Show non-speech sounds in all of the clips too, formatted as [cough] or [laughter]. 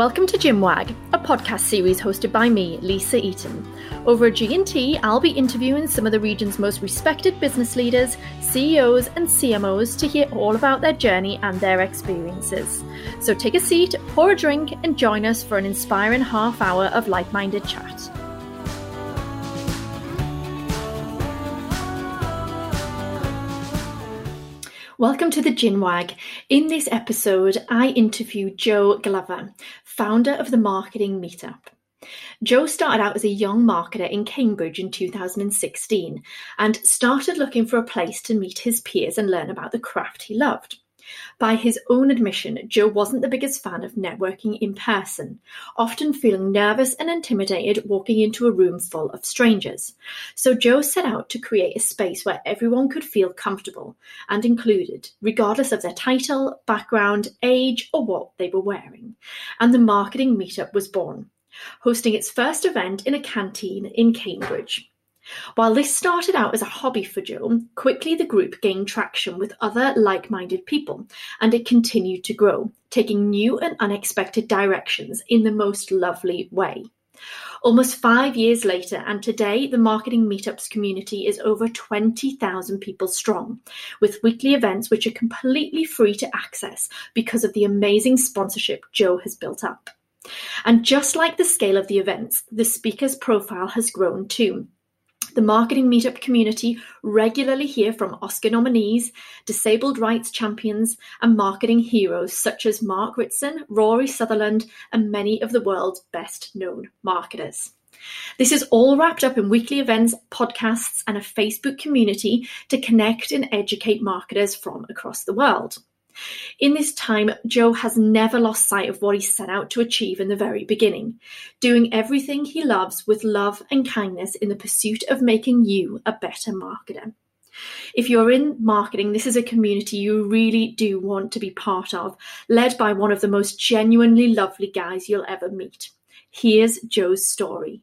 Welcome to Gin Wag, a podcast series hosted by me, Lisa Eaton. Over at G&T, I'll be interviewing some of the region's most respected business leaders, CEOs and CMOs to hear all about their journey and their experiences. So take a seat, pour a drink and join us for an inspiring half hour of like-minded chat. Welcome to the Gin Wag. In this episode, I interview Joe Glover, founder of the Marketing Meetup. Joe started out as a young marketer in Cambridge in 2016 and started looking for a place to meet his peers and learn about the craft he loved. By his own admission, Joe wasn't the biggest fan of networking in person, often feeling nervous and intimidated walking into a room full of strangers. So Joe set out to create a space where everyone could feel comfortable and included, regardless of their title, background, age, or what they were wearing. And the marketing meetup was born, hosting its first event in a canteen in Cambridge. While this started out as a hobby for Joe, quickly the group gained traction with other like-minded people, and it continued to grow, taking new and unexpected directions in the most lovely way. Almost five years later, and today, the Marketing Meetups community is over 20,000 people strong, with weekly events which are completely free to access because of the amazing sponsorship Joe has built up. And just like the scale of the events, the speaker's profile has grown too. The Marketing Meetup community regularly hear from Oscar nominees, disabled rights champions, and marketing heroes such as Mark Ritson, Rory Sutherland, and many of the world's best known marketers. This is all wrapped up in weekly events, podcasts, and a Facebook community to connect and educate marketers from across the world. In this time, Joe has never lost sight of what he set out to achieve in the very beginning, doing everything he loves with love and kindness in the pursuit of making you a better marketer. If you're in marketing, this is a community you really do want to be part of, led by one of the most genuinely lovely guys you'll ever meet. Here's Joe's story.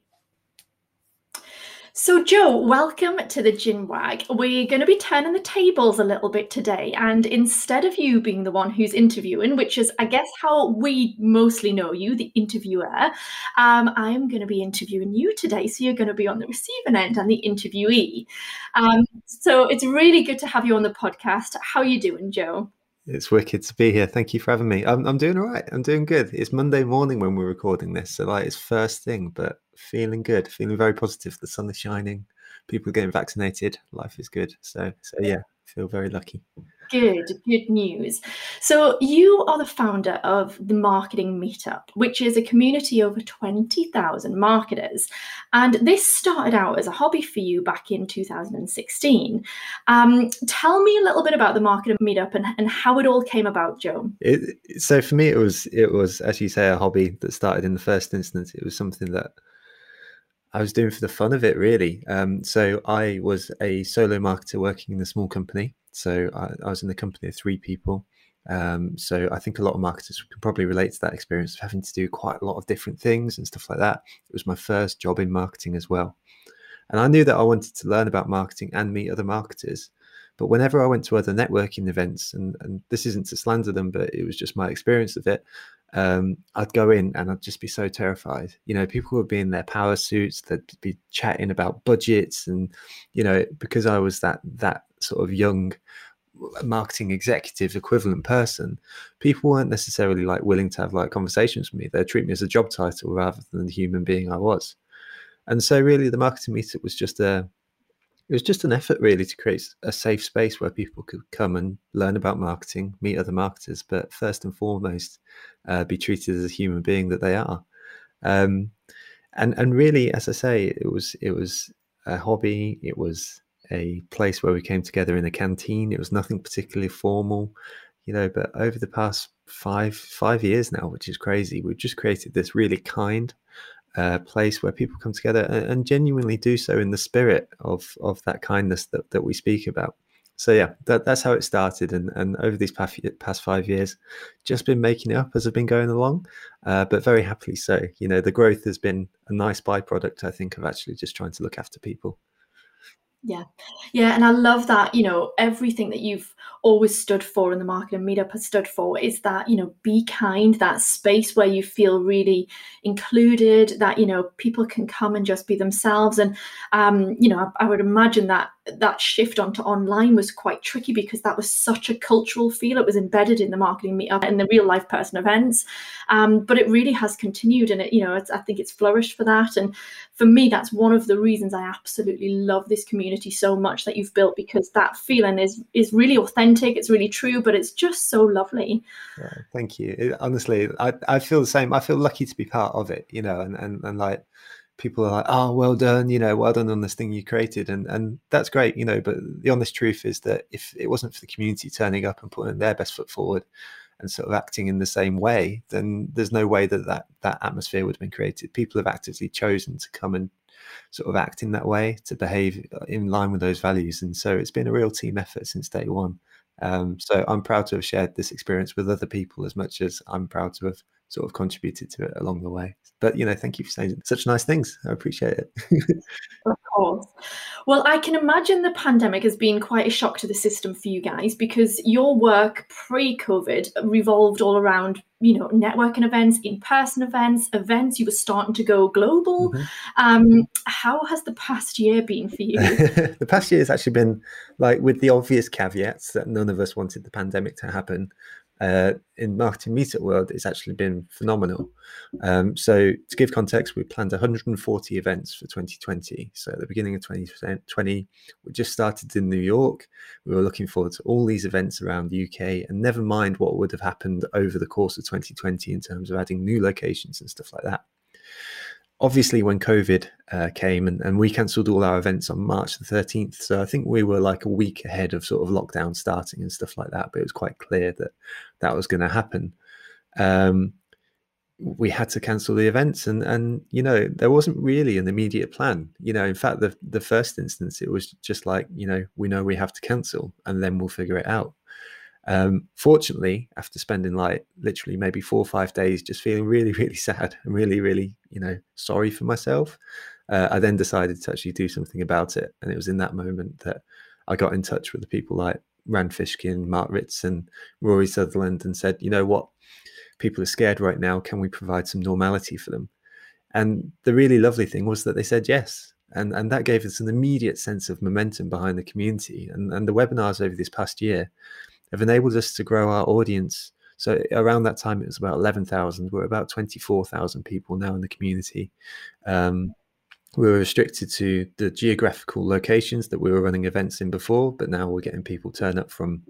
So, Joe, welcome to the Gin Wag. We're going to be turning the tables a little bit today. And instead of you being the one who's interviewing, which is, I guess, how we mostly know you, the interviewer, um, I am going to be interviewing you today. So, you're going to be on the receiving end and the interviewee. Um, so, it's really good to have you on the podcast. How are you doing, Joe? It's wicked to be here. Thank you for having me. I'm, I'm doing all right. I'm doing good. It's Monday morning when we're recording this, so like it's first thing, but feeling good, feeling very positive. The sun is shining, people are getting vaccinated, life is good. So, so yeah, feel very lucky. Good, good news. So, you are the founder of the Marketing Meetup, which is a community of over 20,000 marketers. And this started out as a hobby for you back in 2016. Um, tell me a little bit about the Marketing Meetup and, and how it all came about, Joe. It, so, for me, it was, it was, as you say, a hobby that started in the first instance. It was something that I was doing for the fun of it, really. Um, so I was a solo marketer working in a small company. So I, I was in the company of three people. Um, so I think a lot of marketers can probably relate to that experience of having to do quite a lot of different things and stuff like that. It was my first job in marketing as well. And I knew that I wanted to learn about marketing and meet other marketers. But whenever I went to other networking events, and, and this isn't to slander them, but it was just my experience of it, um, I'd go in and I'd just be so terrified. You know, people would be in their power suits, they'd be chatting about budgets, and you know, because I was that that sort of young marketing executive equivalent person, people weren't necessarily like willing to have like conversations with me. They'd treat me as a job title rather than the human being I was. And so, really, the marketing meetup was just a it was just an effort really to create a safe space where people could come and learn about marketing, meet other marketers, but first and foremost, uh, be treated as a human being that they are. Um, and and really, as I say, it was it was a hobby. It was a place where we came together in a canteen. It was nothing particularly formal, you know. But over the past five five years now, which is crazy, we've just created this really kind place where people come together and, and, genuinely do so in the spirit of of that kindness that, that we speak about. So yeah, that, that's how it started, and, and over these past past five years, just been making it up as I've been going along, uh, but very happily so. You know, the growth has been a nice byproduct, I think, of actually just trying to look after people. Yeah. Yeah, and I love that, you know, everything that you've always stood for in the market marketing meetup has stood for is that, you know, be kind, that space where you feel really included, that, you know, people can come and just be themselves. And, um, you know, I, I would imagine that that shift onto online was quite tricky because that was such a cultural feel. It was embedded in the marketing meetup and the real life person events. Um, but it really has continued and it, you know, I think it's flourished for that. And for me, that's one of the reasons I absolutely love this community so much that you've built because that feeling is is really authentic. It's really true, but it's just so lovely. Yeah, thank you. It, honestly, I, I feel the same. I feel lucky to be part of it, you know, and, and, and like people are like, oh, well done, you know, well done on this thing you created. And, and that's great, you know, but the honest truth is that if it wasn't for the community turning up and putting their best foot forward, and sort of acting in the same way, then there's no way that that, that atmosphere would have been created. People have actively chosen to come and sort of act in that way, to behave in line with those values. And so it's been a real team effort since day one. Um, so I'm proud to have shared this experience with other people as much as I'm proud to have sort of contributed to it along the way. But you know, thank you for saying such nice things. I appreciate it. [laughs] of course. Well, I can imagine the pandemic has been quite a shock to the system for you guys because your work pre-COVID revolved all around, you know, networking events, in-person events, events. You were starting to go global. Mm-hmm. Um, how has the past year been for you? [laughs] the past year has actually been like with the obvious caveats that none of us wanted the pandemic to happen uh, in marketing meetup world, it's actually been phenomenal. Um, so to give context, we planned 140 events for 2020. So at the beginning of 2020, we just started in New York. We were looking forward to all these events around the UK, and never mind what would have happened over the course of 2020 in terms of adding new locations and stuff like that obviously when covid uh, came and, and we cancelled all our events on march the 13th so i think we were like a week ahead of sort of lockdown starting and stuff like that but it was quite clear that that was going to happen. Um, we had to cancel the events and and you know there wasn't really an immediate plan. You know in fact the the first instance it was just like you know we know we have to cancel and then we'll figure it out um, fortunately, after spending like literally maybe four or five days just feeling really, [laughs] really sad and really, really, you know, sorry for myself, uh, I then decided to actually do something about it. And it was in that moment that I got in touch with the people like Rand Fishkin, Mark Ritson, Rory Sutherland, and said, you know what, people are scared right now. Can we provide some normality for them? And the really lovely thing was that they said yes. And, and that gave us an immediate sense of momentum behind the community. And, and the webinars over this past year have enabled us to grow our audience. So around that time, it was about 11,000. We're about 24,000 people now in the community. Um, we were restricted to the geographical locations that we were running events in before, but now we're getting people turn up from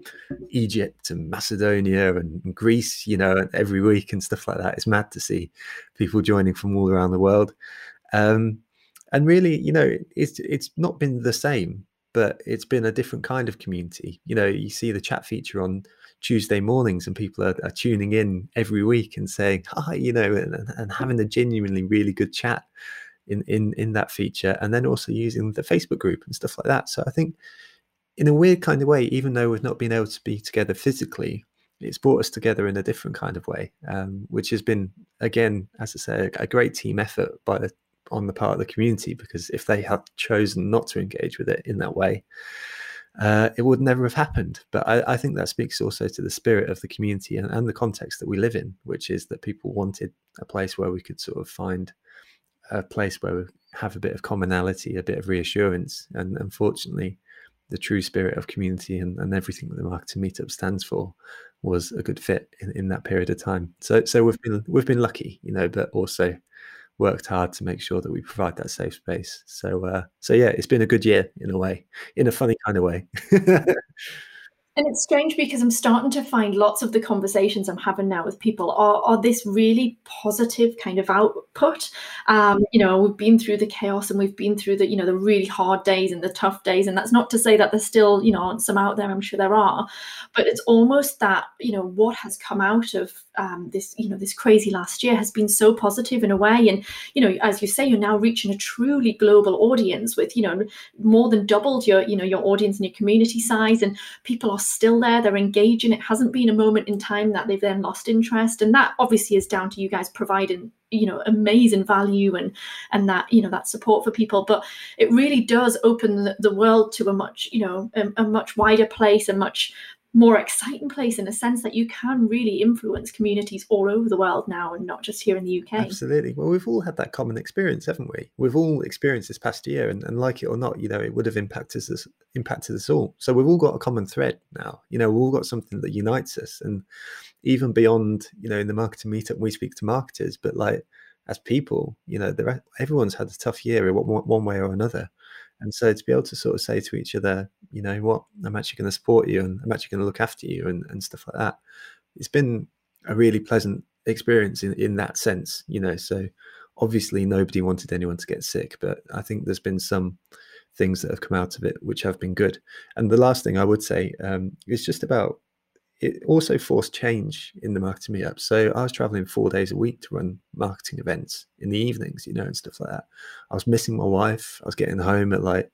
Egypt and Macedonia and Greece, you know, every week and stuff like that. It's mad to see people joining from all around the world. Um, and really, you know, it's it's not been the same but it's been a different kind of community. You know, you see the chat feature on Tuesday mornings, and people are, are tuning in every week and saying hi, you know, and, and having a genuinely really good chat in in in that feature, and then also using the Facebook group and stuff like that. So I think, in a weird kind of way, even though we've not been able to be together physically, it's brought us together in a different kind of way, um, which has been, again, as I say, a great team effort by the on the part of the community because if they had chosen not to engage with it in that way, uh, it would never have happened. But I, I, think that speaks also to the spirit of the community and, and, the context that we live in, which is that people wanted a place where we could sort of find a place where we have a bit of commonality, a bit of reassurance. And unfortunately, the true spirit of community and, and everything that the marketing meetup stands for was a good fit in, in that period of time. So so we've been we've been lucky, you know, but also worked hard to make sure that we provide that safe space. So, uh, so yeah, it's been a good year in a way, in a funny kind of way. [laughs] And it's strange because I'm starting to find lots of the conversations I'm having now with people are, are this really positive kind of output. Um, you know, we've been through the chaos and we've been through the, you know, the really hard days and the tough days. And that's not to say that there's still, you know, some out there, I'm sure there are, but it's almost that, you know, what has come out of um, this you know this crazy last year has been so positive in a way and you know as you say you're now reaching a truly global audience with you know more than doubled your you know your audience and your community size and people are still there they're engaging it hasn't been a moment in time that they've then lost interest and that obviously is down to you guys providing you know amazing value and and that you know that support for people but it really does open the, world to a much you know a, a much wider place a much more exciting place in a sense that you can really influence communities all over the world now and not just here in the UK. Absolutely. Well, we've all had that common experience, haven't we? We've all experienced this past year and, and like it or not, you know, it would have impacted us impacted us all. So we've all got a common thread now. You know, we've all got something that unites us. And even beyond, you know, in the marketing meetup, we speak to marketers, but like as people, you know, everyone's had a tough year one, one way or another. And so to be able to sort of say to each other, you know what, I'm actually going to support you and I'm actually going to look after you and, and stuff like that. It's been a really pleasant experience in, in that sense, you know. So obviously nobody wanted anyone to get sick, but I think there's been some things that have come out of it which have been good. And the last thing I would say um, is just about it also forced change in the marketing meetup. So I was traveling four days a week to run marketing events in the evenings, you know, and stuff like that. I was missing my wife. I was getting home at like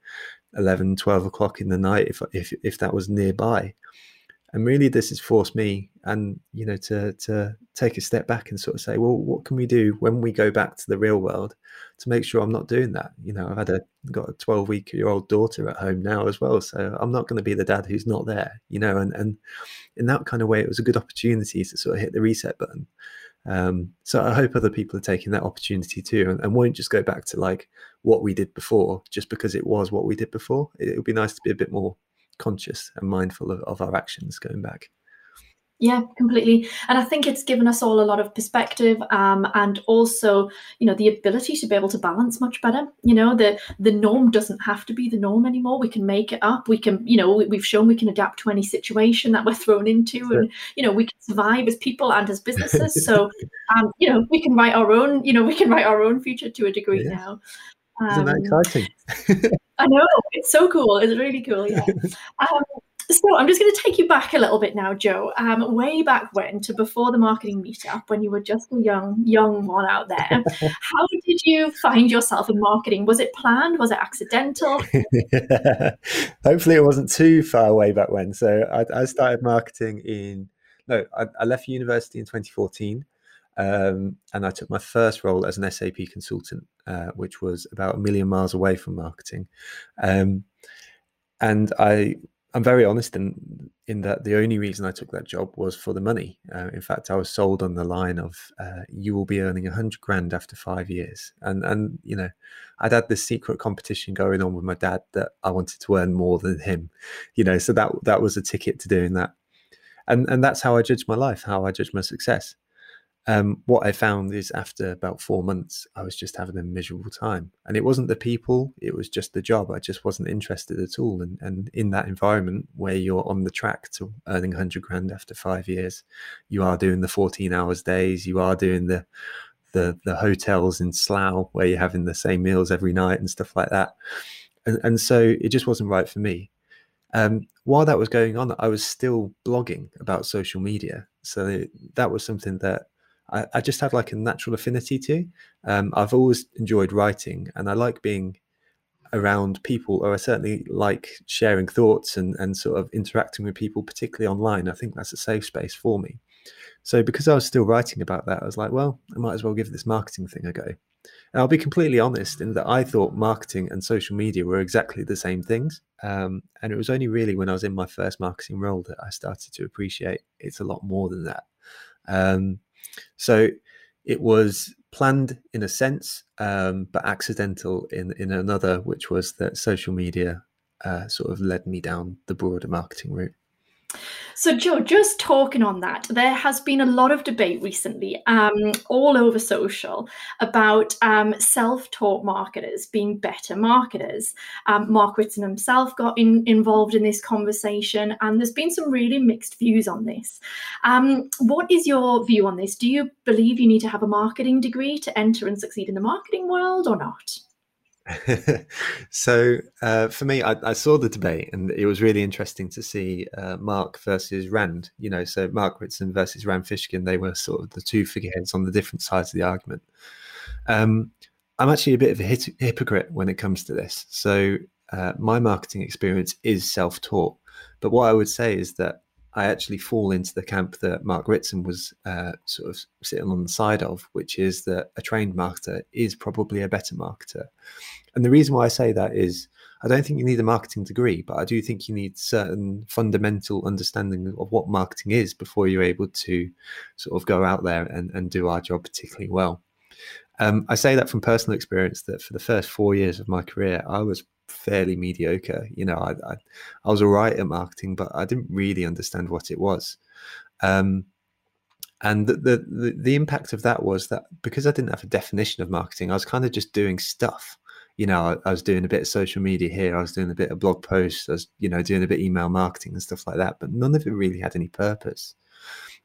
11, 12 o'clock in the night if, if, if that was nearby and really this has forced me and you know to to take a step back and sort of say well what can we do when we go back to the real world to make sure i'm not doing that you know i've had a got a 12 week year old daughter at home now as well so i'm not going to be the dad who's not there you know and and in that kind of way it was a good opportunity to sort of hit the reset button um, so I hope other people are taking that opportunity too, and, and, won't just go back to like what we did before, just because it was what we did before. It, it would be nice to be a bit more conscious and mindful of, of our actions going back. Yeah, completely. And I think it's given us all a lot of perspective um, and also, you know, the ability to be able to balance much better. You know, the the norm doesn't have to be the norm anymore. We can make it up. We can, you know, we've shown we can adapt to any situation that we're thrown into and, you know, we can survive as people and as businesses. [laughs] so, um, you know, we can write our own, you know, we can write our own future to a degree yeah. now. Isn't that um, exciting? [laughs] I know it's so cool. It's really cool. Yeah. [laughs] Um, so I'm just going to take you back a little bit now, Joe. Um, way back when, to before the marketing meetup, when you were just a young, young one out there. [laughs] How did you find yourself in marketing? Was it planned? Was it accidental? Hopefully, it wasn't too far away back when. So I, I started marketing in no, I, I, left university in 2014. Um, and I took my first role as an SAP consultant, uh, which was about a million miles away from marketing. Um, and I, I'm very honest in in that the only reason I took that job was for the money. Uh, in fact, I was sold on the line of uh, "you will be earning a hundred grand after five years," and and you know, I'd had this secret competition going on with my dad that I wanted to earn more than him, you know, so that that was a ticket to doing that, and and that's how I judge my life, how I judge my success um, what I found is after about four months, I was just having a miserable time. And it wasn't the people, it was just the job. I just wasn't interested at all. And, and in that environment where you're on the track to earning 100 grand after five years, you are doing the 14 hours days, you are doing the, the, the hotels in Slough where you're having the same meals every night and stuff like that. And, and so it just wasn't right for me. Um, while that was going on, I was still blogging about social media. So that was something that I, I just have like a natural affinity to. Um, I've always enjoyed writing, and I like being around people, or I certainly like sharing thoughts and and sort of interacting with people, particularly online. I think that's a safe space for me. So because I was still writing about that, I was like, well, I might as well give this marketing thing a go. And I'll be completely honest in that I thought marketing and social media were exactly the same things. Um, and it was only really when I was in my first marketing role that I started to appreciate it's a lot more than that. Um, so it was planned in a sense, um, but accidental in in another, which was that social media uh, sort of led me down the broader marketing route. So, Joe, just talking on that, there has been a lot of debate recently, um, all over social, about um, self-taught marketers being better marketers. Um, Mark Ritson himself got in, involved in this conversation, and there's been some really mixed views on this. Um, what is your view on this? Do you believe you need to have a marketing degree to enter and succeed in the marketing world, or not? [laughs] so uh, for me, I, I, saw the debate, and it was really interesting to see uh, Mark versus Rand. You know, so Mark Ritson versus Rand Fishkin. They were sort of the two figureheads on the different sides of the argument. Um, I'm actually a bit of a hit- hypocrite when it comes to this. So uh, my marketing experience is self-taught, but what I would say is that I actually fall into the camp that Mark Ritson was uh, sort of sitting on the side of, which is that a trained marketer is probably a better marketer. And the reason why I say that is I don't think you need a marketing degree, but I do think you need certain fundamental understanding of what marketing is before you're able to sort of go out there and, and do our job particularly well. Um, I say that from personal experience that for the first four years of my career, I was fairly mediocre. You know, I, I, I was all right at marketing, but I didn't really understand what it was. Um, and the, the, the impact of that was that because I didn't have a definition of marketing, I was kind of just doing stuff. You know, I, I was doing a bit of social media here, I was doing a bit of blog posts, I was you know doing a bit of email marketing and stuff like that, but none of it really had any purpose.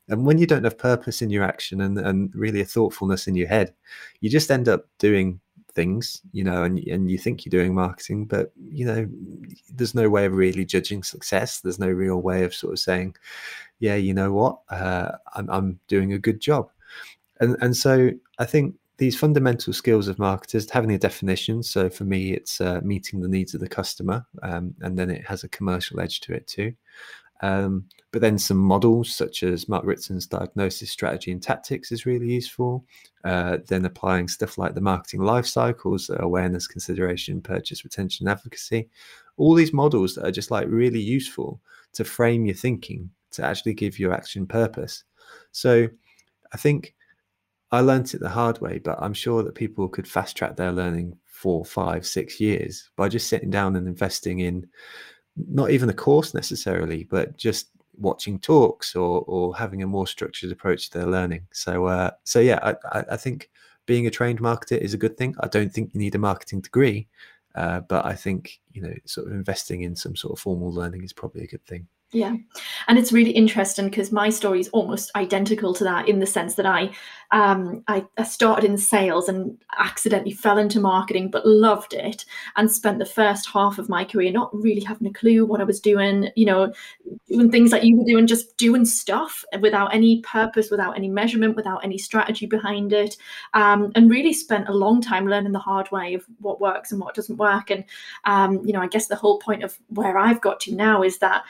And when you don't have purpose in your action and, and really a thoughtfulness in your head, you just end up doing things, you know, and and you think you're doing marketing, but you know, there's no way of really judging success. There's no real way of sort of saying, yeah, you know what, uh, I'm I'm doing a good job, and and so I think these fundamental skills of marketers having a definition. So for me, it's uh, meeting the needs of the customer, um, and then it has a commercial edge to it too. Um, but then some models such as Mark Ritson's diagnosis, strategy, and tactics is really useful. Uh, then applying stuff like the marketing life cycles, awareness, consideration, purchase, retention, advocacy. All these models that are just like really useful to frame your thinking, to actually give your action purpose. So I think I learned it the hard way, but I'm sure that people could fast track their learning four, five, six years by just sitting down and investing in not even a course necessarily, but just watching talks or or having a more structured approach to their learning. So uh, so yeah, I, I think being a trained marketer is a good thing. I don't think you need a marketing degree, uh, but I think you know sort of investing in some sort of formal learning is probably a good thing. Yeah. And it's really interesting because my story is almost identical to that in the sense that I, um, I, I started in sales and accidentally fell into marketing, but loved it and spent the first half of my career not really having a clue what I was doing, you know, doing things like you were doing, just doing stuff without any purpose, without any measurement, without any strategy behind it. Um, and really spent a long time learning the hard way of what works and what doesn't work. And, um, you know, I guess the whole point of where I've got to now is that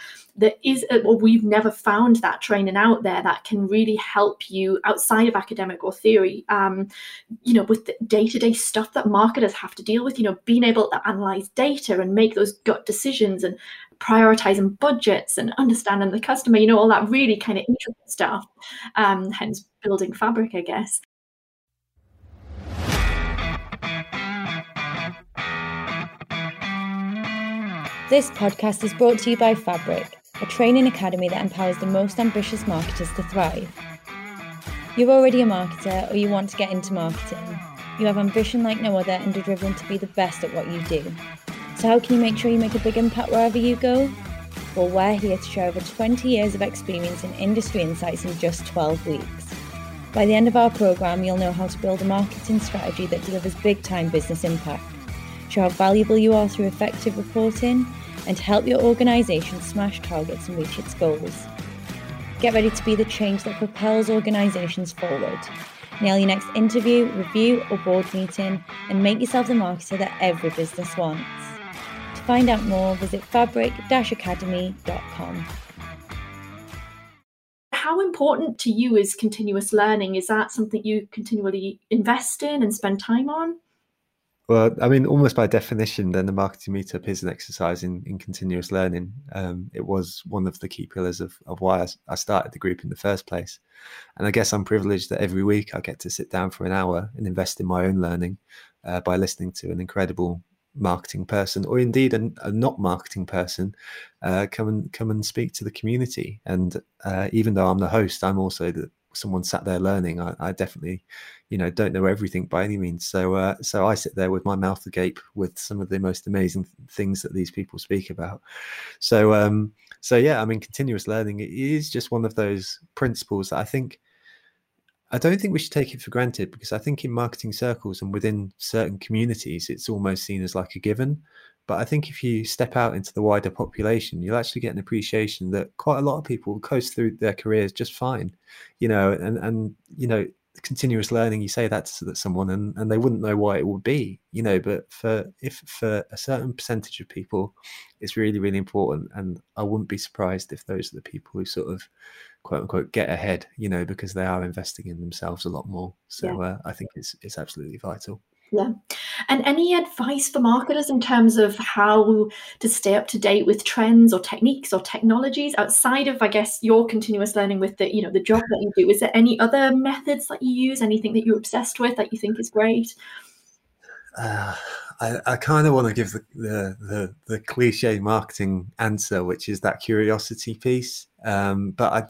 there is a, well, we've never found that training out there that can really help you outside of academic or theory um, you know with the day-to-day stuff that marketers have to deal with you know being able to analyze data and make those gut decisions and prioritizing budgets and understanding the customer you know all that really kind of intricate stuff um, hence building fabric i guess. This podcast is brought to you by Fabric a training academy that empowers the most ambitious marketers to thrive. You're already a marketer or you want to get into marketing. You have ambition like no other and are driven to be the best at what you do. So, how can you make sure you make a big impact wherever you go? Well, we're here to share over 20 years of experience in industry insights in just 12 weeks. By the end of our programme, you'll know how to build a marketing strategy that delivers big time business impact, show how valuable you are through effective reporting, and help your organisation smash targets and reach its goals. Get ready to be the change that propels organisations forward. Nail your next interview, review, or board meeting and make yourself the marketer that every business wants. To find out more, visit fabric academy.com. How important to you is continuous learning? Is that something you continually invest in and spend time on? Well, I mean, almost by definition, then the marketing meetup is an exercise in, in continuous learning. Um, it was one of the key pillars of, of why I, I, started the group in the first place. And I guess I'm privileged that every week I get to sit down for an hour and invest in my own learning uh, by listening to an incredible marketing person, or indeed a, a not marketing person, uh, come and come and speak to the community. And uh, even though I'm the host, I'm also the, someone sat there learning. I, I definitely you know don't know everything by any means so uh, so i sit there with my mouth agape with some of the most amazing things that these people speak about so um so yeah i mean continuous learning is just one of those principles that i think I don't think we should take it for granted because I think in marketing circles and within certain communities, it's almost seen as like a given. But I think if you step out into the wider population, you'll actually get an appreciation that quite a lot of people coast through their careers just fine, you know, and and you know, continuous learning. You say that to someone, and and they wouldn't know why it would be, you know. But for if for a certain percentage of people, it's really really important, and I wouldn't be surprised if those are the people who sort of quote unquote get ahead, you know, because they are investing in themselves a lot more. So yeah. uh, I think it's it's absolutely vital. Yeah. And any advice for marketers in terms of how to stay up to date with trends or techniques or technologies outside of, I guess, your continuous learning with the, you know, the job that you do? Is there any other methods that you use? Anything that you're obsessed with that you think is great? Uh, I, I kind of want to give the, the, the the cliche marketing answer, which is that curiosity piece. Um, but I,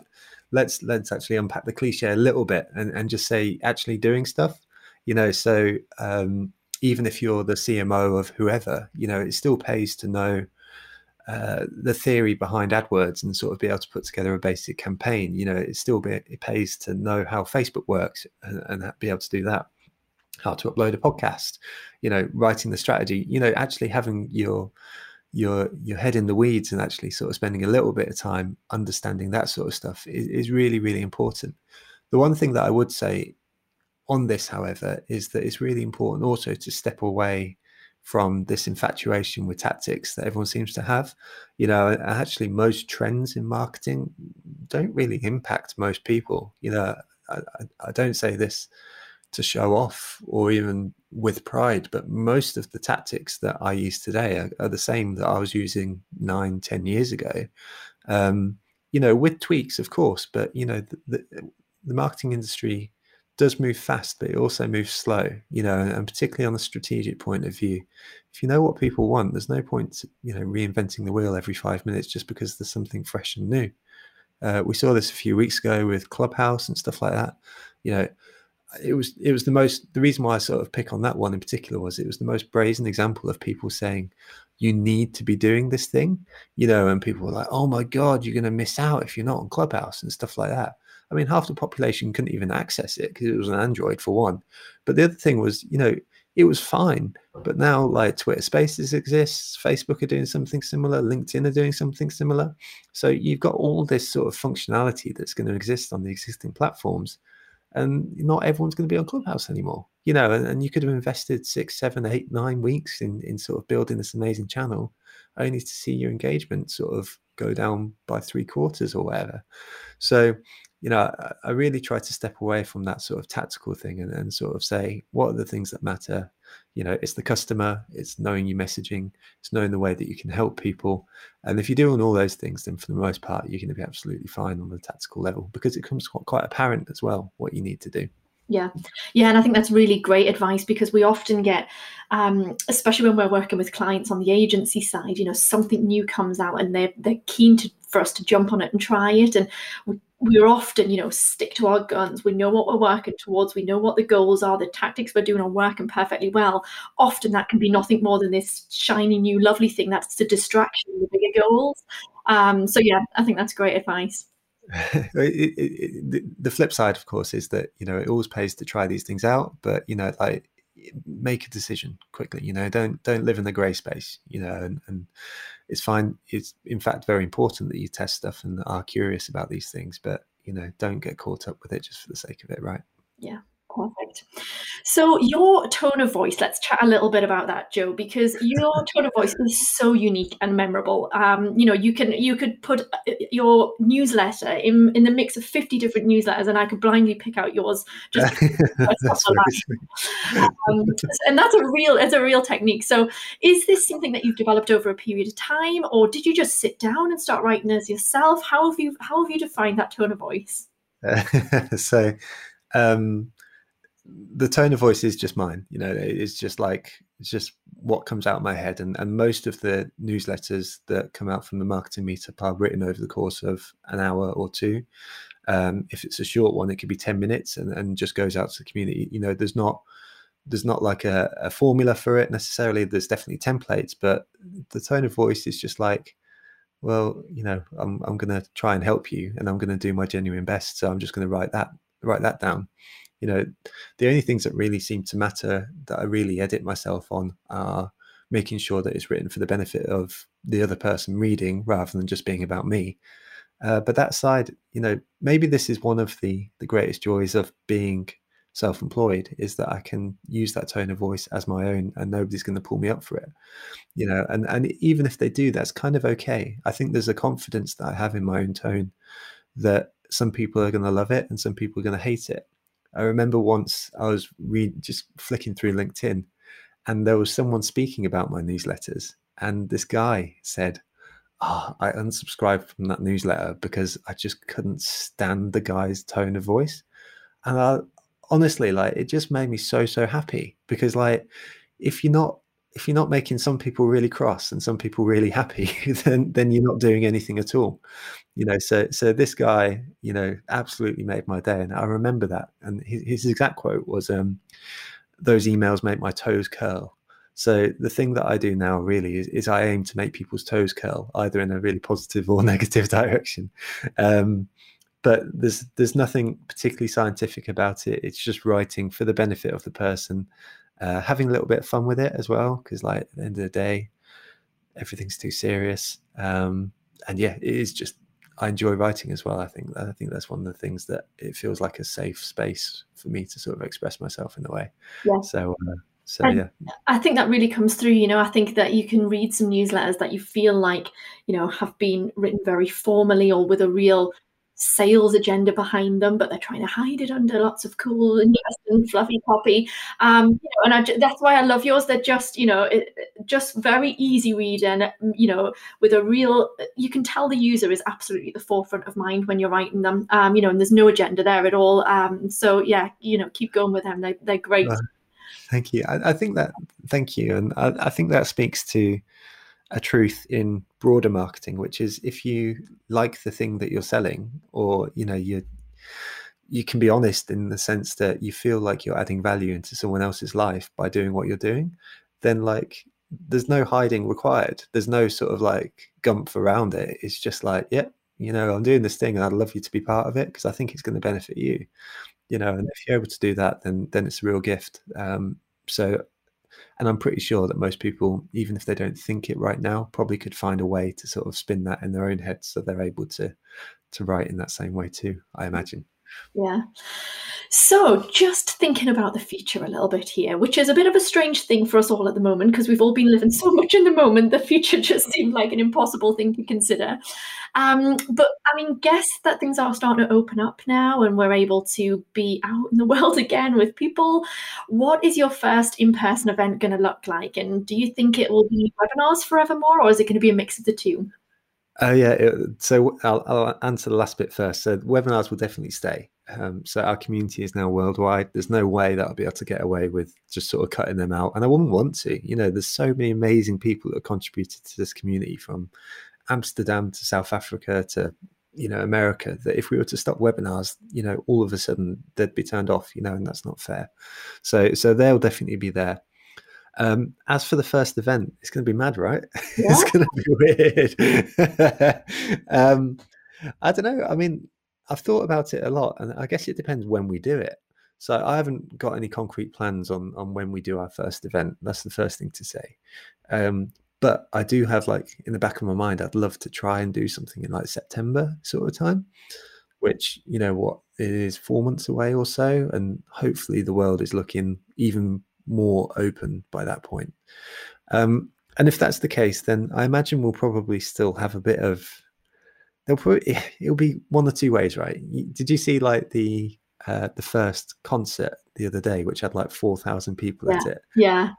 let's let's actually unpack the cliche a little bit and, and just say actually doing stuff you know so um, even if you're the cmo of whoever you know it still pays to know uh, the theory behind AdWords and sort of be able to put together a basic campaign. You know, it still be, it pays to know how Facebook works and, and, be able to do that. How to upload a podcast. You know, writing the strategy. You know, actually having your your your head in the weeds and actually sort of spending a little bit of time understanding that sort of stuff is, is really really important. The one thing that I would say on this, however, is that it's really important also to step away from this infatuation with tactics that everyone seems to have. You know, actually, most trends in marketing don't really impact most people. You know, I, I don't say this to show off or even with pride, but most of the tactics that I use today are, are the same that I was using nine, ten years ago. Um, you know, with tweaks, of course, but you know, the, the, the marketing industry does move fast, but it also moves slow, you know, and, particularly on the strategic point of view. If you know what people want, there's no point, you know, reinventing the wheel every five minutes just because there's something fresh and new. Uh, we saw this a few weeks ago with Clubhouse and stuff like that. You know, it was it was the most the reason why I sort of pick on that one in particular was it was the most brazen example of people saying you need to be doing this thing, you know, and people were like, "Oh my god, you're going to miss out if you're not on Clubhouse and stuff like that." I mean, half the population couldn't even access it because it was an Android for one. But the other thing was, you know, it was fine. But now, like Twitter Spaces exists, Facebook are doing something similar, LinkedIn are doing something similar. So you've got all this sort of functionality that's going to exist on the existing platforms, and not everyone's going to be on Clubhouse anymore. You know, and, and you could have invested six, seven, eight, nine weeks in in sort of building this amazing channel, only to see your engagement sort of go down by three quarters or whatever. So you know, I, really try to step away from that sort of tactical thing and, and sort of say, what are the things that matter? You know, it's the customer, it's knowing your messaging, it's knowing the way that you can help people. And if you're doing all those things, then for the most part, you're going to be absolutely fine on the tactical level because it comes quite apparent as well what you need to do. Yeah, yeah, and I think that's really great advice because we often get, um, especially when we're working with clients on the agency side, you know, something new comes out and they're they're keen to for us to jump on it and try it, and we we're often, you know, stick to our guns. We know what we're working towards. We know what the goals are. The tactics we're doing are working perfectly well. Often that can be nothing more than this shiny new lovely thing that's a distraction the bigger goals. Um, so yeah, I think that's great advice. [laughs] it, it, it, the flip side, of course, is that you know it always pays to try these things out, but you know, like make a decision quickly. You know, don't don't live in the grey space. You know, and, and it's fine. It's in fact very important that you test stuff and are curious about these things, but you know, don't get caught up with it just for the sake of it, right? Yeah. Perfect. So your tone of voice, let's chat a little bit about that, Joe, because your [laughs] tone of voice is so unique and memorable. Um, you know, you can you could put uh, your newsletter in in the mix of 50 different newsletters and I could blindly pick out yours just [laughs] um, and that's a real it's a real technique. So is this something that you've developed over a period of time or did you just sit down and start writing as yourself? How have you how have you defined that tone of voice? [laughs] so um the tone of voice is just mine. You know, it's just like it's just what comes out of my head. And and most of the newsletters that come out from the marketing meetup are written over the course of an hour or two. Um, if it's a short one, it could be ten minutes and, and just goes out to the community. You know, there's not there's not like a, a formula for it necessarily. There's definitely templates, but the tone of voice is just like, well, you know, I'm I'm gonna try and help you, and I'm gonna do my genuine best. So I'm just gonna write that write that down. You know, the only things that really seem to matter that I really edit myself on are making sure that it's written for the benefit of the other person reading rather than just being about me. Uh, but that side, you know, maybe this is one of the the greatest joys of being self-employed is that I can use that tone of voice as my own and nobody's going to pull me up for it. You know, and and even if they do, that's kind of okay. I think there's a confidence that I have in my own tone that some people are going to love it and some people are going to hate it. I remember once I was just flicking through LinkedIn and there was someone speaking about my newsletters and this guy said oh, I unsubscribed from that newsletter because I just couldn't stand the guy's tone of voice. And I honestly like it just made me so so happy because like if you're not if you're not making some people really cross and some people really happy, [laughs] then then you're not doing anything at all. You know, so so this guy, you know, absolutely made my day, and I remember that. And his, his exact quote was, um, "Those emails make my toes curl." So the thing that I do now really is, is I aim to make people's toes curl, either in a really positive or [laughs] negative direction. Um, but there's there's nothing particularly scientific about it. It's just writing for the benefit of the person, uh, having a little bit of fun with it as well. Because like at the end of the day, everything's too serious. Um, and yeah, it is just I enjoy writing as well. I think I think that's one of the things that it feels like a safe space for me to sort of express myself in a way. Yeah. So uh, so and yeah i think that really comes through you know i think that you can read some newsletters that you feel like you know have been written very formally or with a real sales agenda behind them, but they're trying to hide it under lots of cool, interesting, fluffy copy. Um, you know, and I, that's why I love yours. They're just, you know, it, just very easy read, and you know, with a real, you can tell the user is absolutely the forefront of mind when you're writing them. Um, you know, and there's no agenda there at all. Um, so yeah, you know, keep going with them. They, they're great. Thank you. I, I, think that. Thank you, and I, I, think that speaks to a truth in broader marketing, which is if you like the thing that you're selling, or you know you you can be honest in the sense that you feel like you're adding value into someone else's life by doing what you're doing, then like there's no hiding required. There's no sort of like gumph around it. It's just like, yeah, you know, I'm doing this thing and I'd love you to be part of it because I think it's going to benefit you you know and if you're able to do that then then it's a real gift um, so and i'm pretty sure that most people even if they don't think it right now probably could find a way to sort of spin that in their own heads so they're able to to write in that same way too i imagine yeah. So, just thinking about the future a little bit here, which is a bit of a strange thing for us all at the moment because we've all been living so much in the moment, the future [laughs] just seemed like an impossible thing to consider. Um, but I mean, guess that things are starting to open up now and we're able to be out in the [laughs] world again with people. What is your first in person event going to look like? And do you think it will be webinars forevermore or is it going to be a mix of the two? Oh yeah. So I'll, I'll, answer the last bit first. So webinars will definitely stay. Um, so our community is now worldwide. There's no way that I'll be able to get away with just sort of cutting them out, and I wouldn't want to. You know, there's so many amazing people that have contributed to this community from Amsterdam to South Africa to you know America. That if we were to stop webinars, you know, all of a sudden they'd be turned off. You know, and that's not fair. So so they'll definitely be there. Um, as for the first event, it's going to be mad, right? [laughs] Yeah. it's going to be weird. [laughs] um, I don't know. I mean, I've thought about it a lot, and I guess it depends when we do it. So I haven't got any concrete plans on on when we do our first event. That's the first thing to say. Um, but I do have like in the back of my mind, I'd love to try and do something in like September sort of time, which you know what is four months away or so, and hopefully the world is looking even more open by that point. Um, and if that's the case, then I imagine we'll probably still have a bit of. They'll probably [laughs] it'll be one or two ways, right? Did you see like the uh, the first concert the other day, which had like four thousand people yeah. at it? Yeah.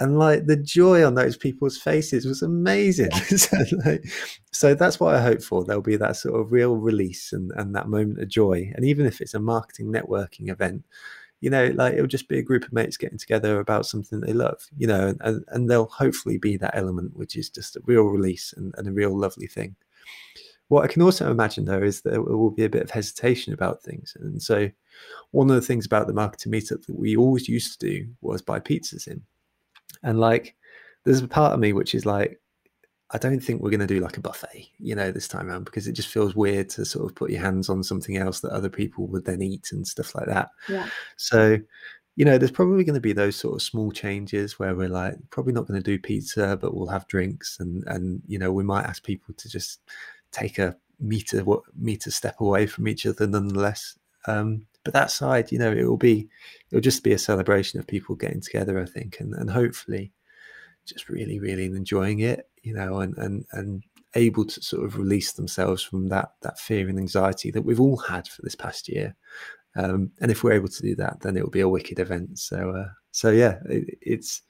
And like the joy on those people's faces was amazing. [laughs] so, like, so that's what I hope for. There'll be that sort of real release and, and that moment of joy. And even if it's a marketing networking event, you know, like it'll just be a group of mates getting together about something they love, you know, and, and there'll hopefully be that element which is just a real release and, and a real lovely thing. What I can also imagine though is that there will be a bit of hesitation about things. And so one of the things about the marketing meetup that we always used to do was buy pizzas in. And like there's a part of me which is like, I don't think we're going to do like a buffet, you know, this time around because it just feels weird to sort of put your hands on something else that other people would then eat and stuff like that. Yeah. So, you know, there's probably going to be those sort of small changes where we're like, probably not going to do pizza, but we'll have drinks, and and you know, we might ask people to just take a meter what meter step away from each other, nonetheless. Um, but that side, you know, it will be, it'll just be a celebration of people getting together, I think, and and hopefully, just really, really enjoying it, you know, and and and able to sort of release themselves from that that fear and anxiety that we've all had for this past year um, and if we're able to do that, then it will be a wicked event. So, uh, so yeah, it, it's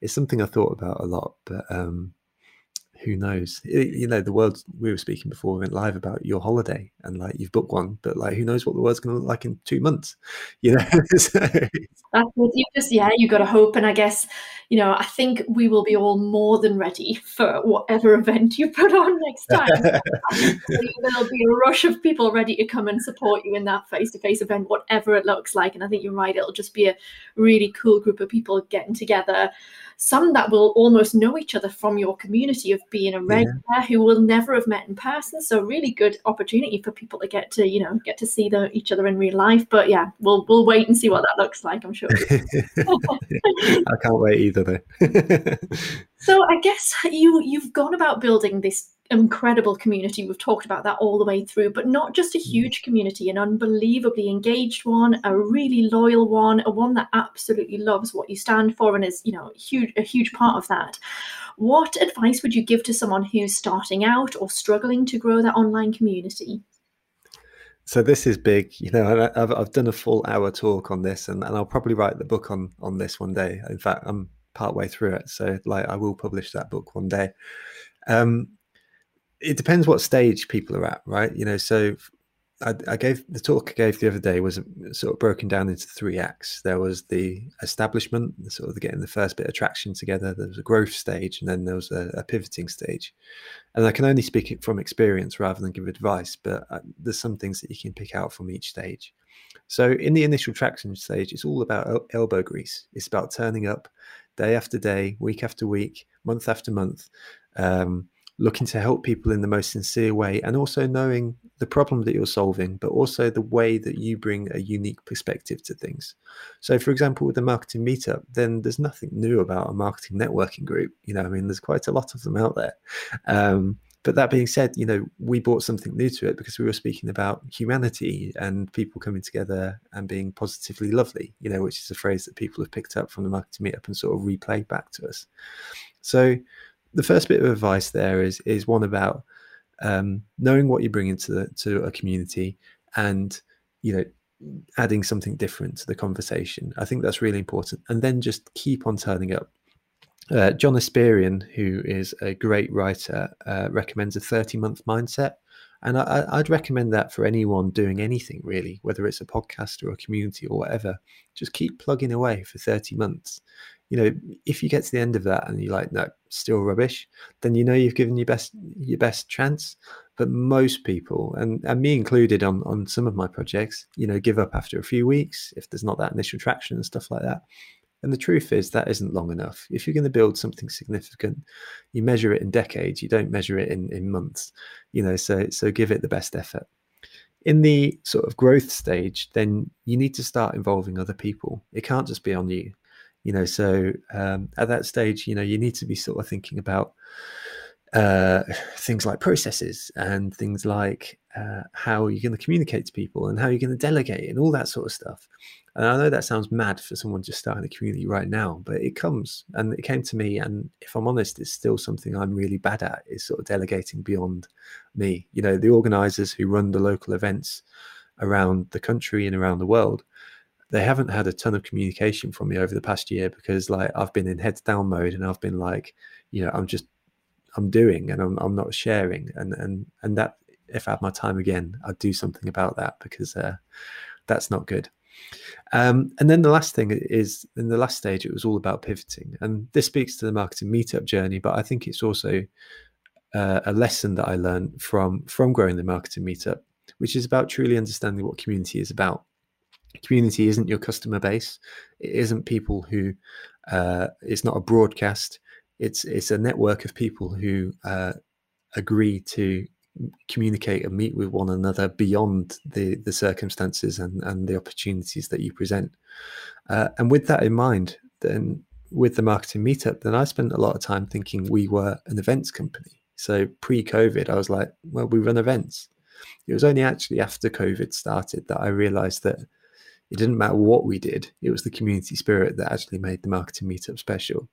it's something I thought about a lot, but um, who knows? It, you know, the world we were speaking before we went live about your holiday, and like you've booked one, but like who knows what the world's going to look like in two months? [laughs] You know, [laughs] so, you just yeah, you got to hope, and I guess you know, I think we will be all more than ready for whatever [laughs] event you put on next time. [laughs] There'll be a rush of people ready to come and support you in that face-to-face event, whatever it looks like. And I think you're right; it'll just be a really cool group of people getting together some that will almost know each other from your community of being a regular yeah. who will never have met in person. So really good opportunity for people to get to, you know, get to see the, each other in real life. But yeah, we'll we'll wait and see what that looks like, I'm sure. [laughs] I can't wait either though. [laughs] so I guess you you've gone about building this incredible community. We've talked about that all the way through, but not just a mm. huge community, an unbelievably engaged one, a really loyal one, a one that absolutely loves what you stand for and is, you know, huge a huge part of that. What advice would you give to someone who's starting out or struggling to grow their online community? So this is big, you know. I've I've done a full hour talk on this, and, and I'll probably write the book on on this one day. In fact, I'm part way through it, so like I will publish that book one day. Um, it depends what stage people are at, right? You know, so I, I, gave the talk I gave the other day was sort of broken down into three acts. There was the establishment, sort of getting the first bit of traction together. There was a growth stage, and then there was a, a pivoting stage. And I can only speak it from experience rather than give advice, but uh, there's some things that you can pick out from each stage. So in the initial traction stage, it's all about el- elbow grease. It's about turning up day after day, week after week, month after month. Um, looking to help people in the most sincere way and also knowing the problem that you're solving but also the way that you bring a unique perspective to things so for example with the marketing meetup then there's nothing new about a marketing networking group you know i mean there's quite a lot of them out there um, but that being said you know we brought something new to it because we were speaking about humanity and people coming together and being positively lovely you know which is a phrase that people have picked up from the marketing meetup and sort of replayed back to us so the first bit of advice there is is one about um, knowing what you bring into the, to a community and you know adding something different to the conversation. I think that's really important, and then just keep on turning up. Uh, John Espirian, who is a great writer, uh, recommends a 30 month mindset. And I, would recommend that for anyone doing anything really, whether it's a podcast or a community or whatever. Just keep plugging away for 30 months you know, if you get to the end of that and you're like, no, still rubbish, then you know you've given your best your best chance. But most people, and, and me included on on some of my projects, you know, give up after a few weeks if there's not that initial traction and stuff like that. And the truth is that isn't long enough. If you're going to build something significant, you measure it in decades. You don't measure it in, in months. You know, so so give it the best effort. In the sort of growth stage, then you need to start involving other people. It can't just be on you you know so um, at that stage you know you need to be sort of thinking about uh, things like processes and things like uh, how you're going to communicate to people and how you're going to delegate and all that sort of stuff. And i know that sounds mad for someone just starting a community right now but it comes and it came to me and if i'm honest it's still something i'm really bad at is sort of delegating beyond me. You know the organizers who run the local events around the country and around the world they haven't had a ton of communication from me over the past year because like I've been in heads down mode and I've been like, you know, I'm just I'm doing and I'm I'm not sharing and and and that if I had my time again, I'd do something about that because uh, that's not good. Um, and then the last thing is in the last stage, it was all about pivoting, and this speaks to the marketing meetup journey, but I think it's also uh, a lesson that I learned from from growing the marketing meetup, which is about truly understanding what community is about community isn't your customer base. It isn't people who. Uh, it's not a broadcast. It's it's a network of people who uh, agree to communicate and meet with one another beyond the the circumstances and and the opportunities that you present. Uh, and with that in mind, then with the marketing meetup, then I spent a lot of time thinking we were an events company. So pre-COVID, I was like, well, we run events. It was only actually after COVID started that I realized that it didn't matter what we did, it was the community spirit that actually made the marketing meetup special.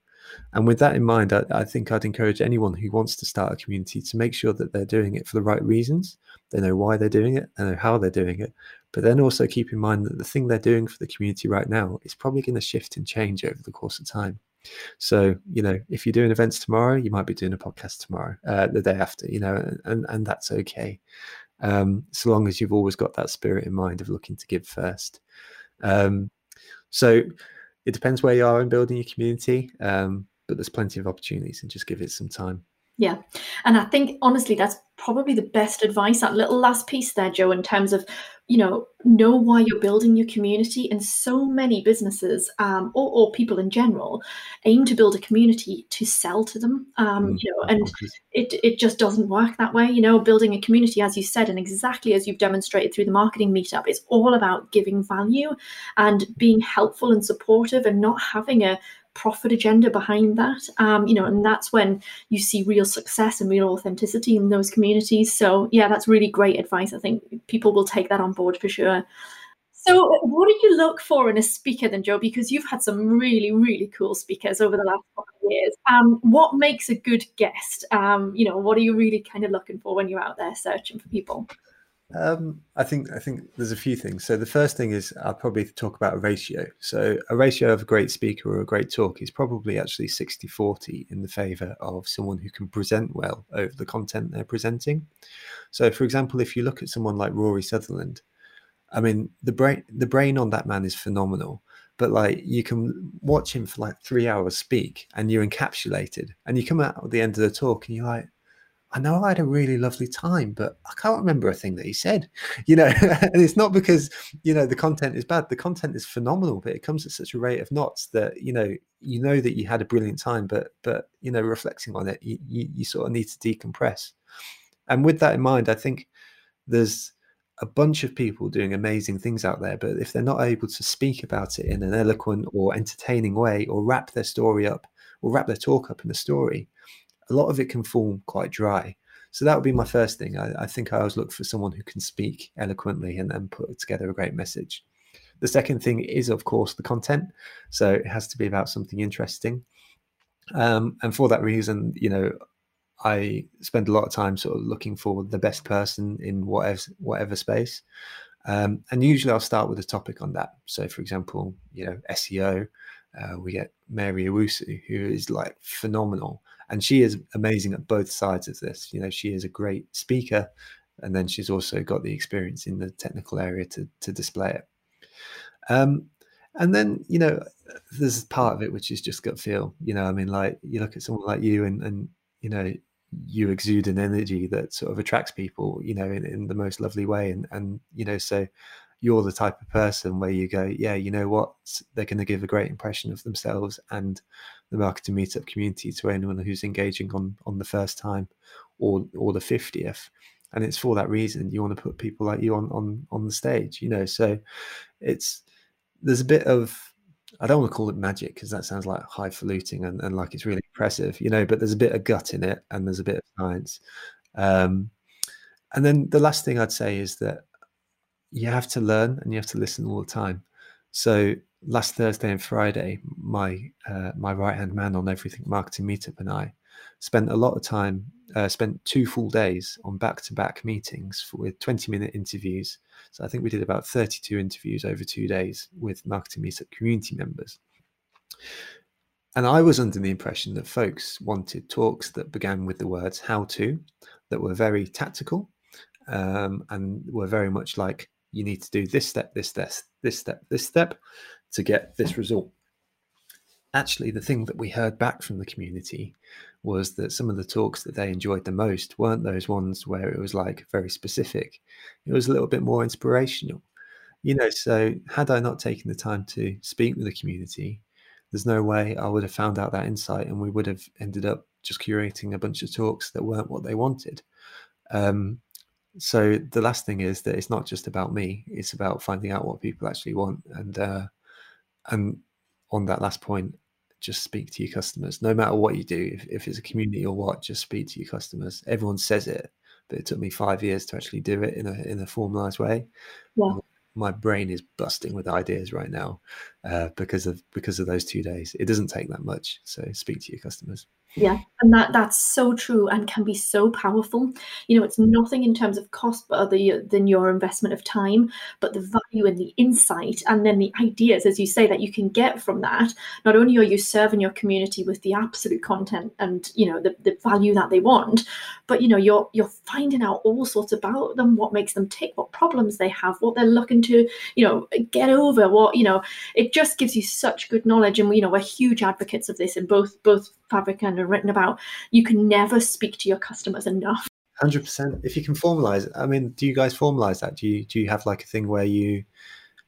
And with that in mind, I, I, think I'd encourage anyone who wants to start a community to make sure that they're doing it for the right reasons. They know why they're doing it, they know how they're doing it, but then also keep in mind that the thing they're doing for the community right now is probably going to shift and change over the course of time. So, you know, if you're doing events tomorrow, you might be doing a podcast tomorrow, uh, the day after, you know, and, and that's okay. Um, so long as you've always got that spirit in mind of looking to give first. Um, so it depends where you are in building your community, um, but there's plenty of opportunities and just give it some time. Yeah. And I think honestly, that's probably the best advice. That little last piece there, Joe, in terms of, you know, know why you're building your community. And so many businesses um, or, or people in general aim to build a community to sell to them, um, mm, you know, and it, it just doesn't work that way. You know, building a community, as you said, and exactly as you've demonstrated through the marketing meetup, it's all about giving value and being helpful and supportive and not having a profit agenda behind that. Um, you know, and that's when you see real success and real authenticity in those communities. So yeah, that's really great advice. I think people will take that on board for sure. So, what do you look for in a speaker then, Joe? Because you've had some really, really cool speakers over the last couple of years. Um, what makes a good guest? Um, you know, what are you really kind of looking for when you're out there searching for people? Um, I think I think there's a few things. So the first thing is I'll probably talk about a ratio. So a ratio of a great speaker or a great talk is probably actually 60-40 in the favor of someone who can present well over the content they're presenting. So for example, if you look at someone like Rory Sutherland, I mean the brain the brain on that man is phenomenal. But like you can watch him for like three hours speak and you're encapsulated and you come out at the end of the talk and you're like, I know I had a really lovely time, but I can't remember a thing that he said, [laughs] you know. and it's not because you know the content is bad; the content is phenomenal, but it comes at such a rate of knots that you know you know that you had a brilliant time, but but you know reflecting on it, you, you, you sort of need to decompress. And with that in mind, I think there's a bunch of people doing amazing things out there, but if they're not able to speak about it in an eloquent or entertaining way, or wrap their story up, or wrap their talk up in a story, a lot of it can fall quite dry. So that would be my first thing. I, I think I always look for someone who can speak eloquently and, then put together a great message. The second thing is, of course, the content. So it has to be about something interesting. Um, and for that reason, you know, I spend a lot of time sort of looking for the best person in whatever whatever space. Um, and usually I'll start with a topic on that. So, for example, you know, SEO. Uh, we get Mary Owusu, who is like phenomenal and she is amazing at both sides of this. You know, she is a great speaker, and then she's also got the experience in the technical area to to display it. Um, and then you know, there's part of it which is just gut feel. You know, I mean, like you look at someone like you, and and you know, you exude an energy that sort of attracts people. You know, in, in the most lovely way, and and you know, so you're the type of person where you go, yeah, you know what, they're going to give a great impression of themselves and the marketing meetup community to anyone who's engaging on on the first time or or the 50th and it's for that reason you want to put people like you on on on the stage you know so it's there's a bit of I don't want to call it magic because that sounds like highfalutin and, and like it's really impressive, you know, but there's a bit of gut in it and there's a bit of science. Um, and then the last thing I'd say is that you have to learn and you have to listen all the time. So last Thursday and Friday, my uh, my right hand man on everything marketing meetup and I spent a lot of time, uh, spent two full days on back to back meetings for, with twenty minute interviews. So I think we did about thirty two interviews over two days with marketing meetup community members. And I was under the impression that folks wanted talks that began with the words "how to," that were very tactical, um, and were very much like you need to do this step, this, step, this step, this step to get this result. Actually, the thing that we heard back from the community was that some of the talks that they enjoyed the most weren't those ones where it was like very specific. It was a little bit more inspirational. You know, so had I not taken the time to speak with the community, there's no way I would have found out that insight, and we would have ended up just curating a bunch of talks that weren't what they wanted. Um, so the last thing is that it's not just about me; it's about finding out what people actually want, and uh, and on that last point, just speak to your customers. No matter what you do, if, if it's a community or what, just speak to your customers. Everyone says it, but it took me five years to actually do it in a in a formalized way. Yeah. My brain is busting with ideas right now uh, because of because of those two days. It doesn't take that much, so speak to your customers. Yeah, and that that's so true and can be so powerful. You know, it's nothing in terms of cost, but other than your investment of time, but the value and the insight, and then the ideas, as you say, that you can get from that. Not only are you serving your community with the absolute content and you know the, the value that they want, but you know you're you're finding out all sorts about them, what makes them tick, what problems they have, what they're looking to you know get over, what you know. It just gives you such good knowledge, and you know we're huge advocates of this in both both Fabric and written about. You can never speak to your customers enough. Hundred percent. If you can formalize, I mean, do you guys formalize that? Do you do you have like a thing where you,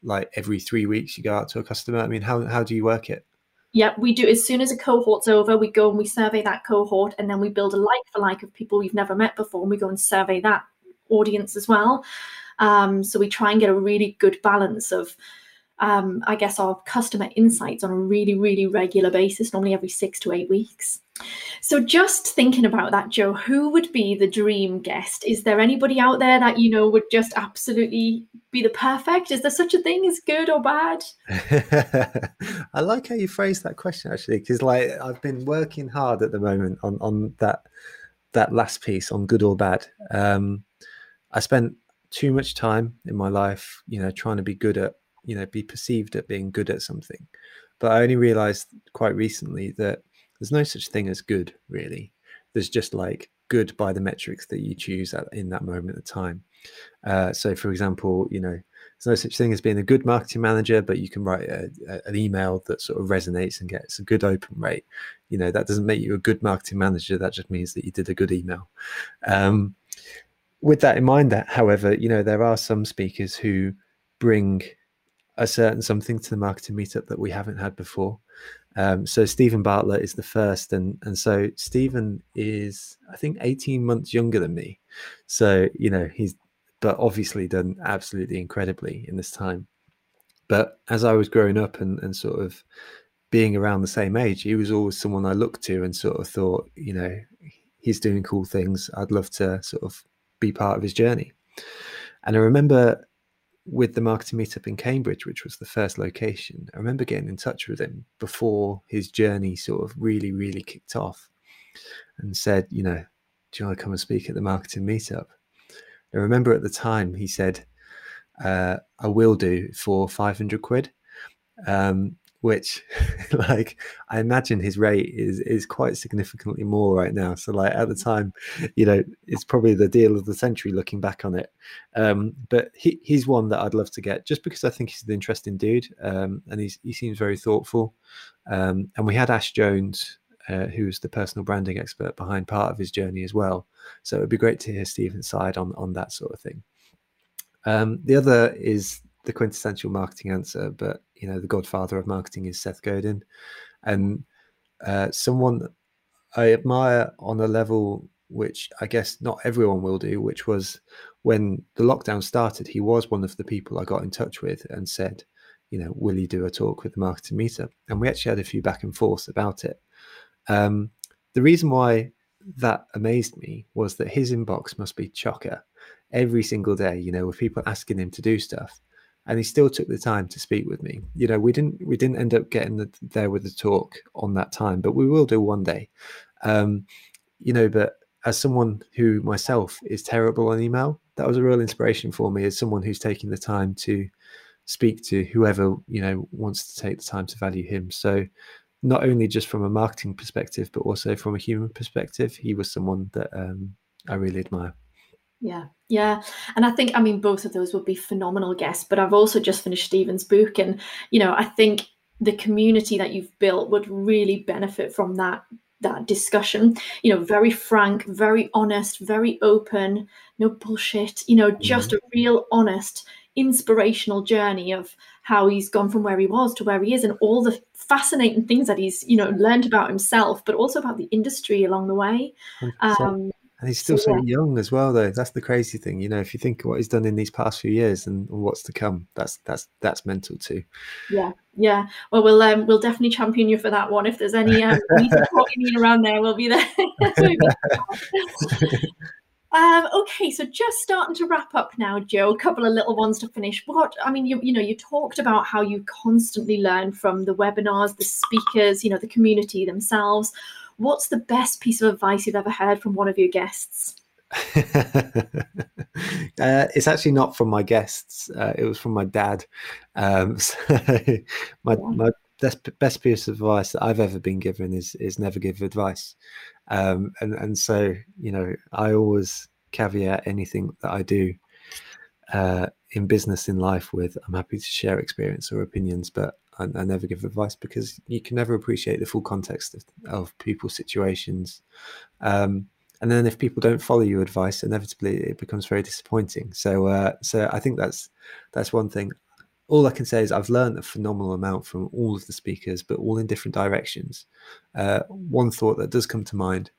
like every three weeks, you go out to a customer? I mean, how how do you work it? Yeah, we do. As soon as a cohort's over, we go and we survey that cohort, and then we build a like for like of people we've never met before, and we go and survey that audience as well. Um, so we try and get a really good balance of um, I guess, our customer insights on a really, really regular basis, normally every six to eight weeks. So, just thinking about that, Joe, who would be the dream guest? Is there anybody out there that you know would just absolutely be the perfect? Is there such a thing as good or bad? [laughs] I like how you phrased that question actually, because like I've been working hard at the moment on on that that last piece on good or bad. Um, I spent too much time in my life, you know, trying to be good at you know be perceived at being good at something. But i only realized quite recently that there's no such thing as good really. There's just like good by the metrics that you choose at, in that moment of time. Uh, so for example you know there's no such thing as being a good marketing manager but you can write a, a, an email that sort of resonates and gets a good open rate. You know that doesn't make you a good marketing manager. That just means that you did a good email. Um, with that in mind that however you know there are some speakers who bring a certain something to the marketing meetup that we haven't had before. Um, so Steven Bartlett is the first, and and so Steven is I think 18 months younger than me. So you know he's but obviously done absolutely incredibly in this time. But as I was growing up and and sort of being around the same age, he was always someone I looked to and sort of thought, you know, he's doing cool things. I'd love to sort of be part of his journey. And I remember with the marketing meetup in Cambridge, which was the first location, I remember getting in touch with him before his journey sort of really, really kicked off and said, you know, do you want to come and speak at the marketing meetup? I remember at the time he said, uh, I will do for 500 quid. Um, which [laughs] like I imagine his rate is is quite significantly more right now. So like at the time, you know, it's probably the deal of the century looking back on it. Um, but he, he's one that I'd love to get just because I think he's an interesting dude um, and he's he seems very thoughtful. Um, and we had Ash Jones. Uh, who's the personal branding expert behind part of his journey as well? So it'd be great to hear Steven's side on on that sort of thing. Um, the other is the quintessential marketing answer, but you know the godfather of marketing is Seth Godin, and uh, someone I admire on a level which I guess not everyone will do, which was when the lockdown started, he was one of the people I got in touch with and said, you know, will you do a talk with the marketing meetup? And we actually had a few back and forth about it. Um, the reason why that amazed me was that his inbox must be chocker every single day, you know, with people asking him to do stuff and he still took the time to speak with me. You know, we didn't we didn't end up getting the, there with the talk on that time, but we will do one day. Um, you know, but as someone who myself is terrible on email, that was a real inspiration for me as someone who's taking the time to speak to whoever you know wants to take the time to value him. So not only just from a marketing perspective, but also from a human perspective, he was someone that um, I really admire. Yeah, yeah. And I think, I mean, both of those would be phenomenal guests, but I've also just finished Steven's book. And, you know, I think the community that you've built would really benefit from that that discussion you know very frank very honest very open no bullshit you know just mm-hmm. a real honest inspirational journey of how he's gone from where he was to where he is and all the fascinating things that he's you know learned about himself but also about the industry along the way um, and he's still so, so yeah. young as well, though. That's the crazy thing, you know. If you think of what he's done in these past few years and, what's to come, that's that's that's mental too. Yeah, yeah. Well, we'll um, we'll definitely champion you for that one. If there's any um, supporting around there, [laughs] we'll be there. Um, okay, so just starting to wrap up now, Joe. A couple of little ones to finish. What I mean, you you know, you talked about how you constantly learn from the webinars, the speakers, you know, the community themselves. What's the best piece of advice you've ever heard from one of your guests? [laughs] uh, it's actually not from my guests. Uh, it was from my dad. Um, [laughs] so my, my best, best piece of advice that I've ever been given is is never give advice. Um, and and so you know, I always caveat anything that I do uh, in business in life with. I'm happy to share experience or opinions, but I, I, never give advice because you can never appreciate the full context of, of people's situations. Um, and then if people don't follow your advice, inevitably it becomes very disappointing. So, uh, so I think that's that's one thing. All I can say is I've learned a phenomenal amount from all of the speakers, but all in different directions. Uh, one thought that does come to mind,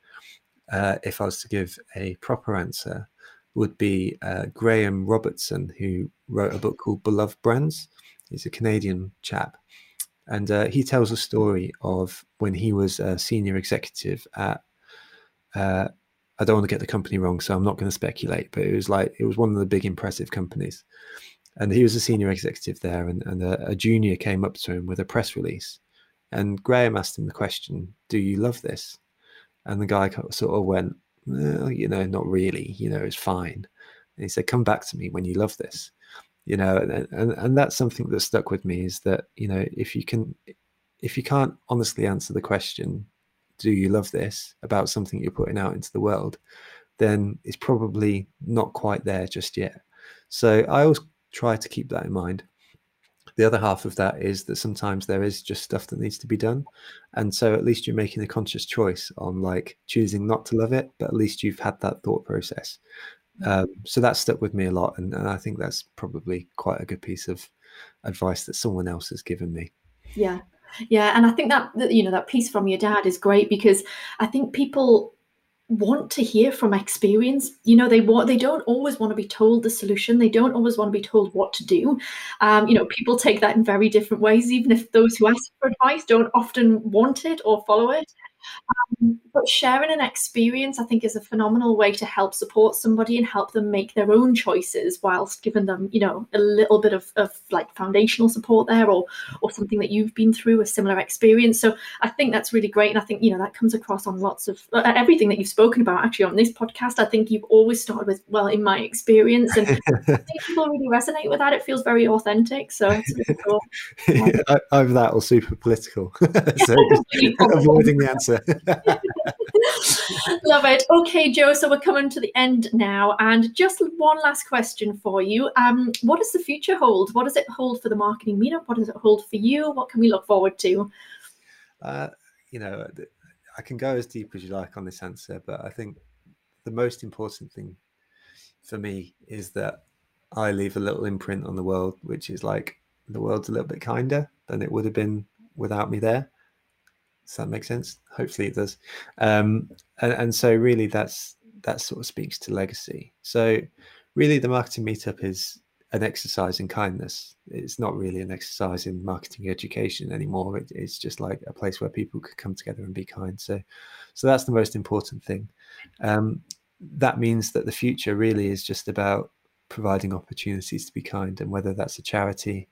uh, if I was to give a proper answer, would be uh, Graham Robertson, who wrote a book called Beloved Brands. He's a Canadian chap. And uh, he tells a story of when he was a senior executive at, uh, I don't want to get the company wrong, so I'm not going to speculate, but it was like, it was one of the big impressive companies. And he was a senior executive there, and, and a, a junior came up to him with a press release. And Graham asked him the question, Do you love this? And the guy sort of went, well, you know, not really, you know, it's fine. And he said, Come back to me when you love this you know and, and and that's something that stuck with me is that you know if you can if you can't honestly answer the question do you love this? about something you're putting out into the world then it's probably not quite there just yet. So i always try to keep that in mind. The other half of that is that sometimes there is just stuff that needs to be done and so at least you're making a conscious choice on like choosing not to love it but at least you've had that thought process um, so that stuck with me a lot, and, and I think that's probably quite a good piece of advice that someone else has given me. Yeah, yeah, and I think that you know that piece from your dad is great because I think people want to hear from experience. You know they want they don't always want to be told the solution. They don't always want to be told what to do. Um, you know people take that in very different ways. Even if those who ask for advice don't often want it or follow it um, but sharing an experience, I think, is a phenomenal way to help support somebody and help them make their own choices, whilst giving them, you know, a little bit of, of like foundational support there, or or something that you've been through a similar experience. So I think that's really great, and I think you know that comes across on lots of uh, everything that you've spoken about actually on this podcast. I think you've always started with, well, in my experience, and [laughs] I think people really resonate with that. It feels very authentic, so it's really cool. [laughs] Um, Either that or super political, [laughs] so avoiding the answer. [laughs] Love it. Okay, Joe. So we're coming to the end now, and just one last question for you. Um, what does the future hold? What does it hold for the marketing meetup? What does it hold for you? What can we look forward to? Uh, you know, I can go as deep as you like on this answer, but I think the most important thing for me is that I leave a little imprint on the world, which is like the world's a little bit kinder than it would have been without me there. Does that make sense? Hopefully it does. Um, and, and so really that's that sort of speaks to legacy. So really the marketing meetup is an exercise in kindness. It's not really an exercise in marketing education anymore. It, it's just like a place where people could come together and be kind. So, so that's the most important thing. Um, that means that the future really is just about providing opportunities to be kind, and whether that's a charity,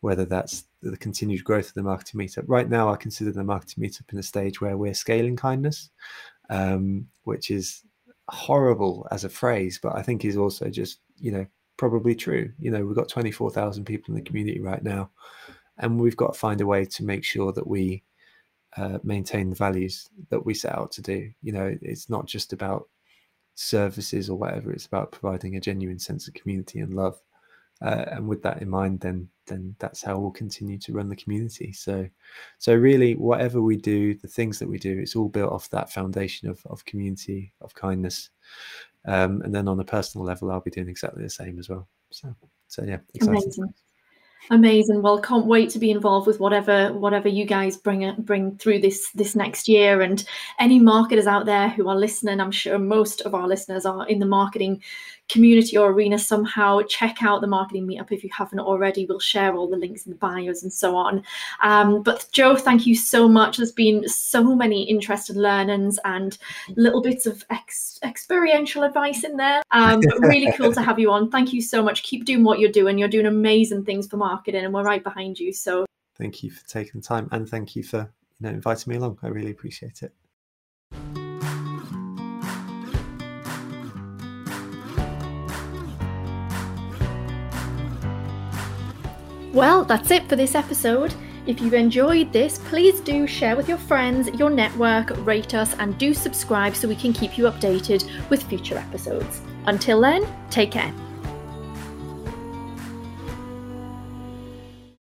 whether that's the continued growth of the marketing meetup. Right now, I consider the marketing meetup in a stage where we're scaling kindness, um, which is horrible as a phrase, but I think is also just you know probably true. You know, we've got twenty four thousand people in the community right now, and we've got to find a way to make sure that we uh, maintain the values that we set out to do. You know, it's not just about services or whatever. It's about providing a genuine sense of community and love. Uh, and with that in mind, then then that's how we'll continue to run the community. So, so really, whatever we do, the things that we do, it's all built off that foundation of of community, of kindness, um, and then on a personal level, I'll be doing exactly the same as well. So, so yeah, exciting. Amazing. Amazing. Well, can't wait to be involved with whatever whatever you guys bring bring through this this next year. And any marketers out there who are listening, I'm sure most of our listeners are in the marketing community or arena somehow, check out the marketing meetup if you haven't already. We'll share all the links in the bios and so on. Um, but Joe, thank you so much. There's been so many interesting learnings and little bits of ex- experiential advice in there. Um, really cool to have you on. Thank you so much. Keep doing what you're doing. You're doing amazing things for marketing, and we're right behind you. So thank you for taking the time, and thank you for you know inviting me along. I really appreciate it. Well, that's it for this episode. If you've enjoyed this, please do share with your friends, your network, rate us, and do subscribe so we can keep you updated with future episodes. Until then, take care.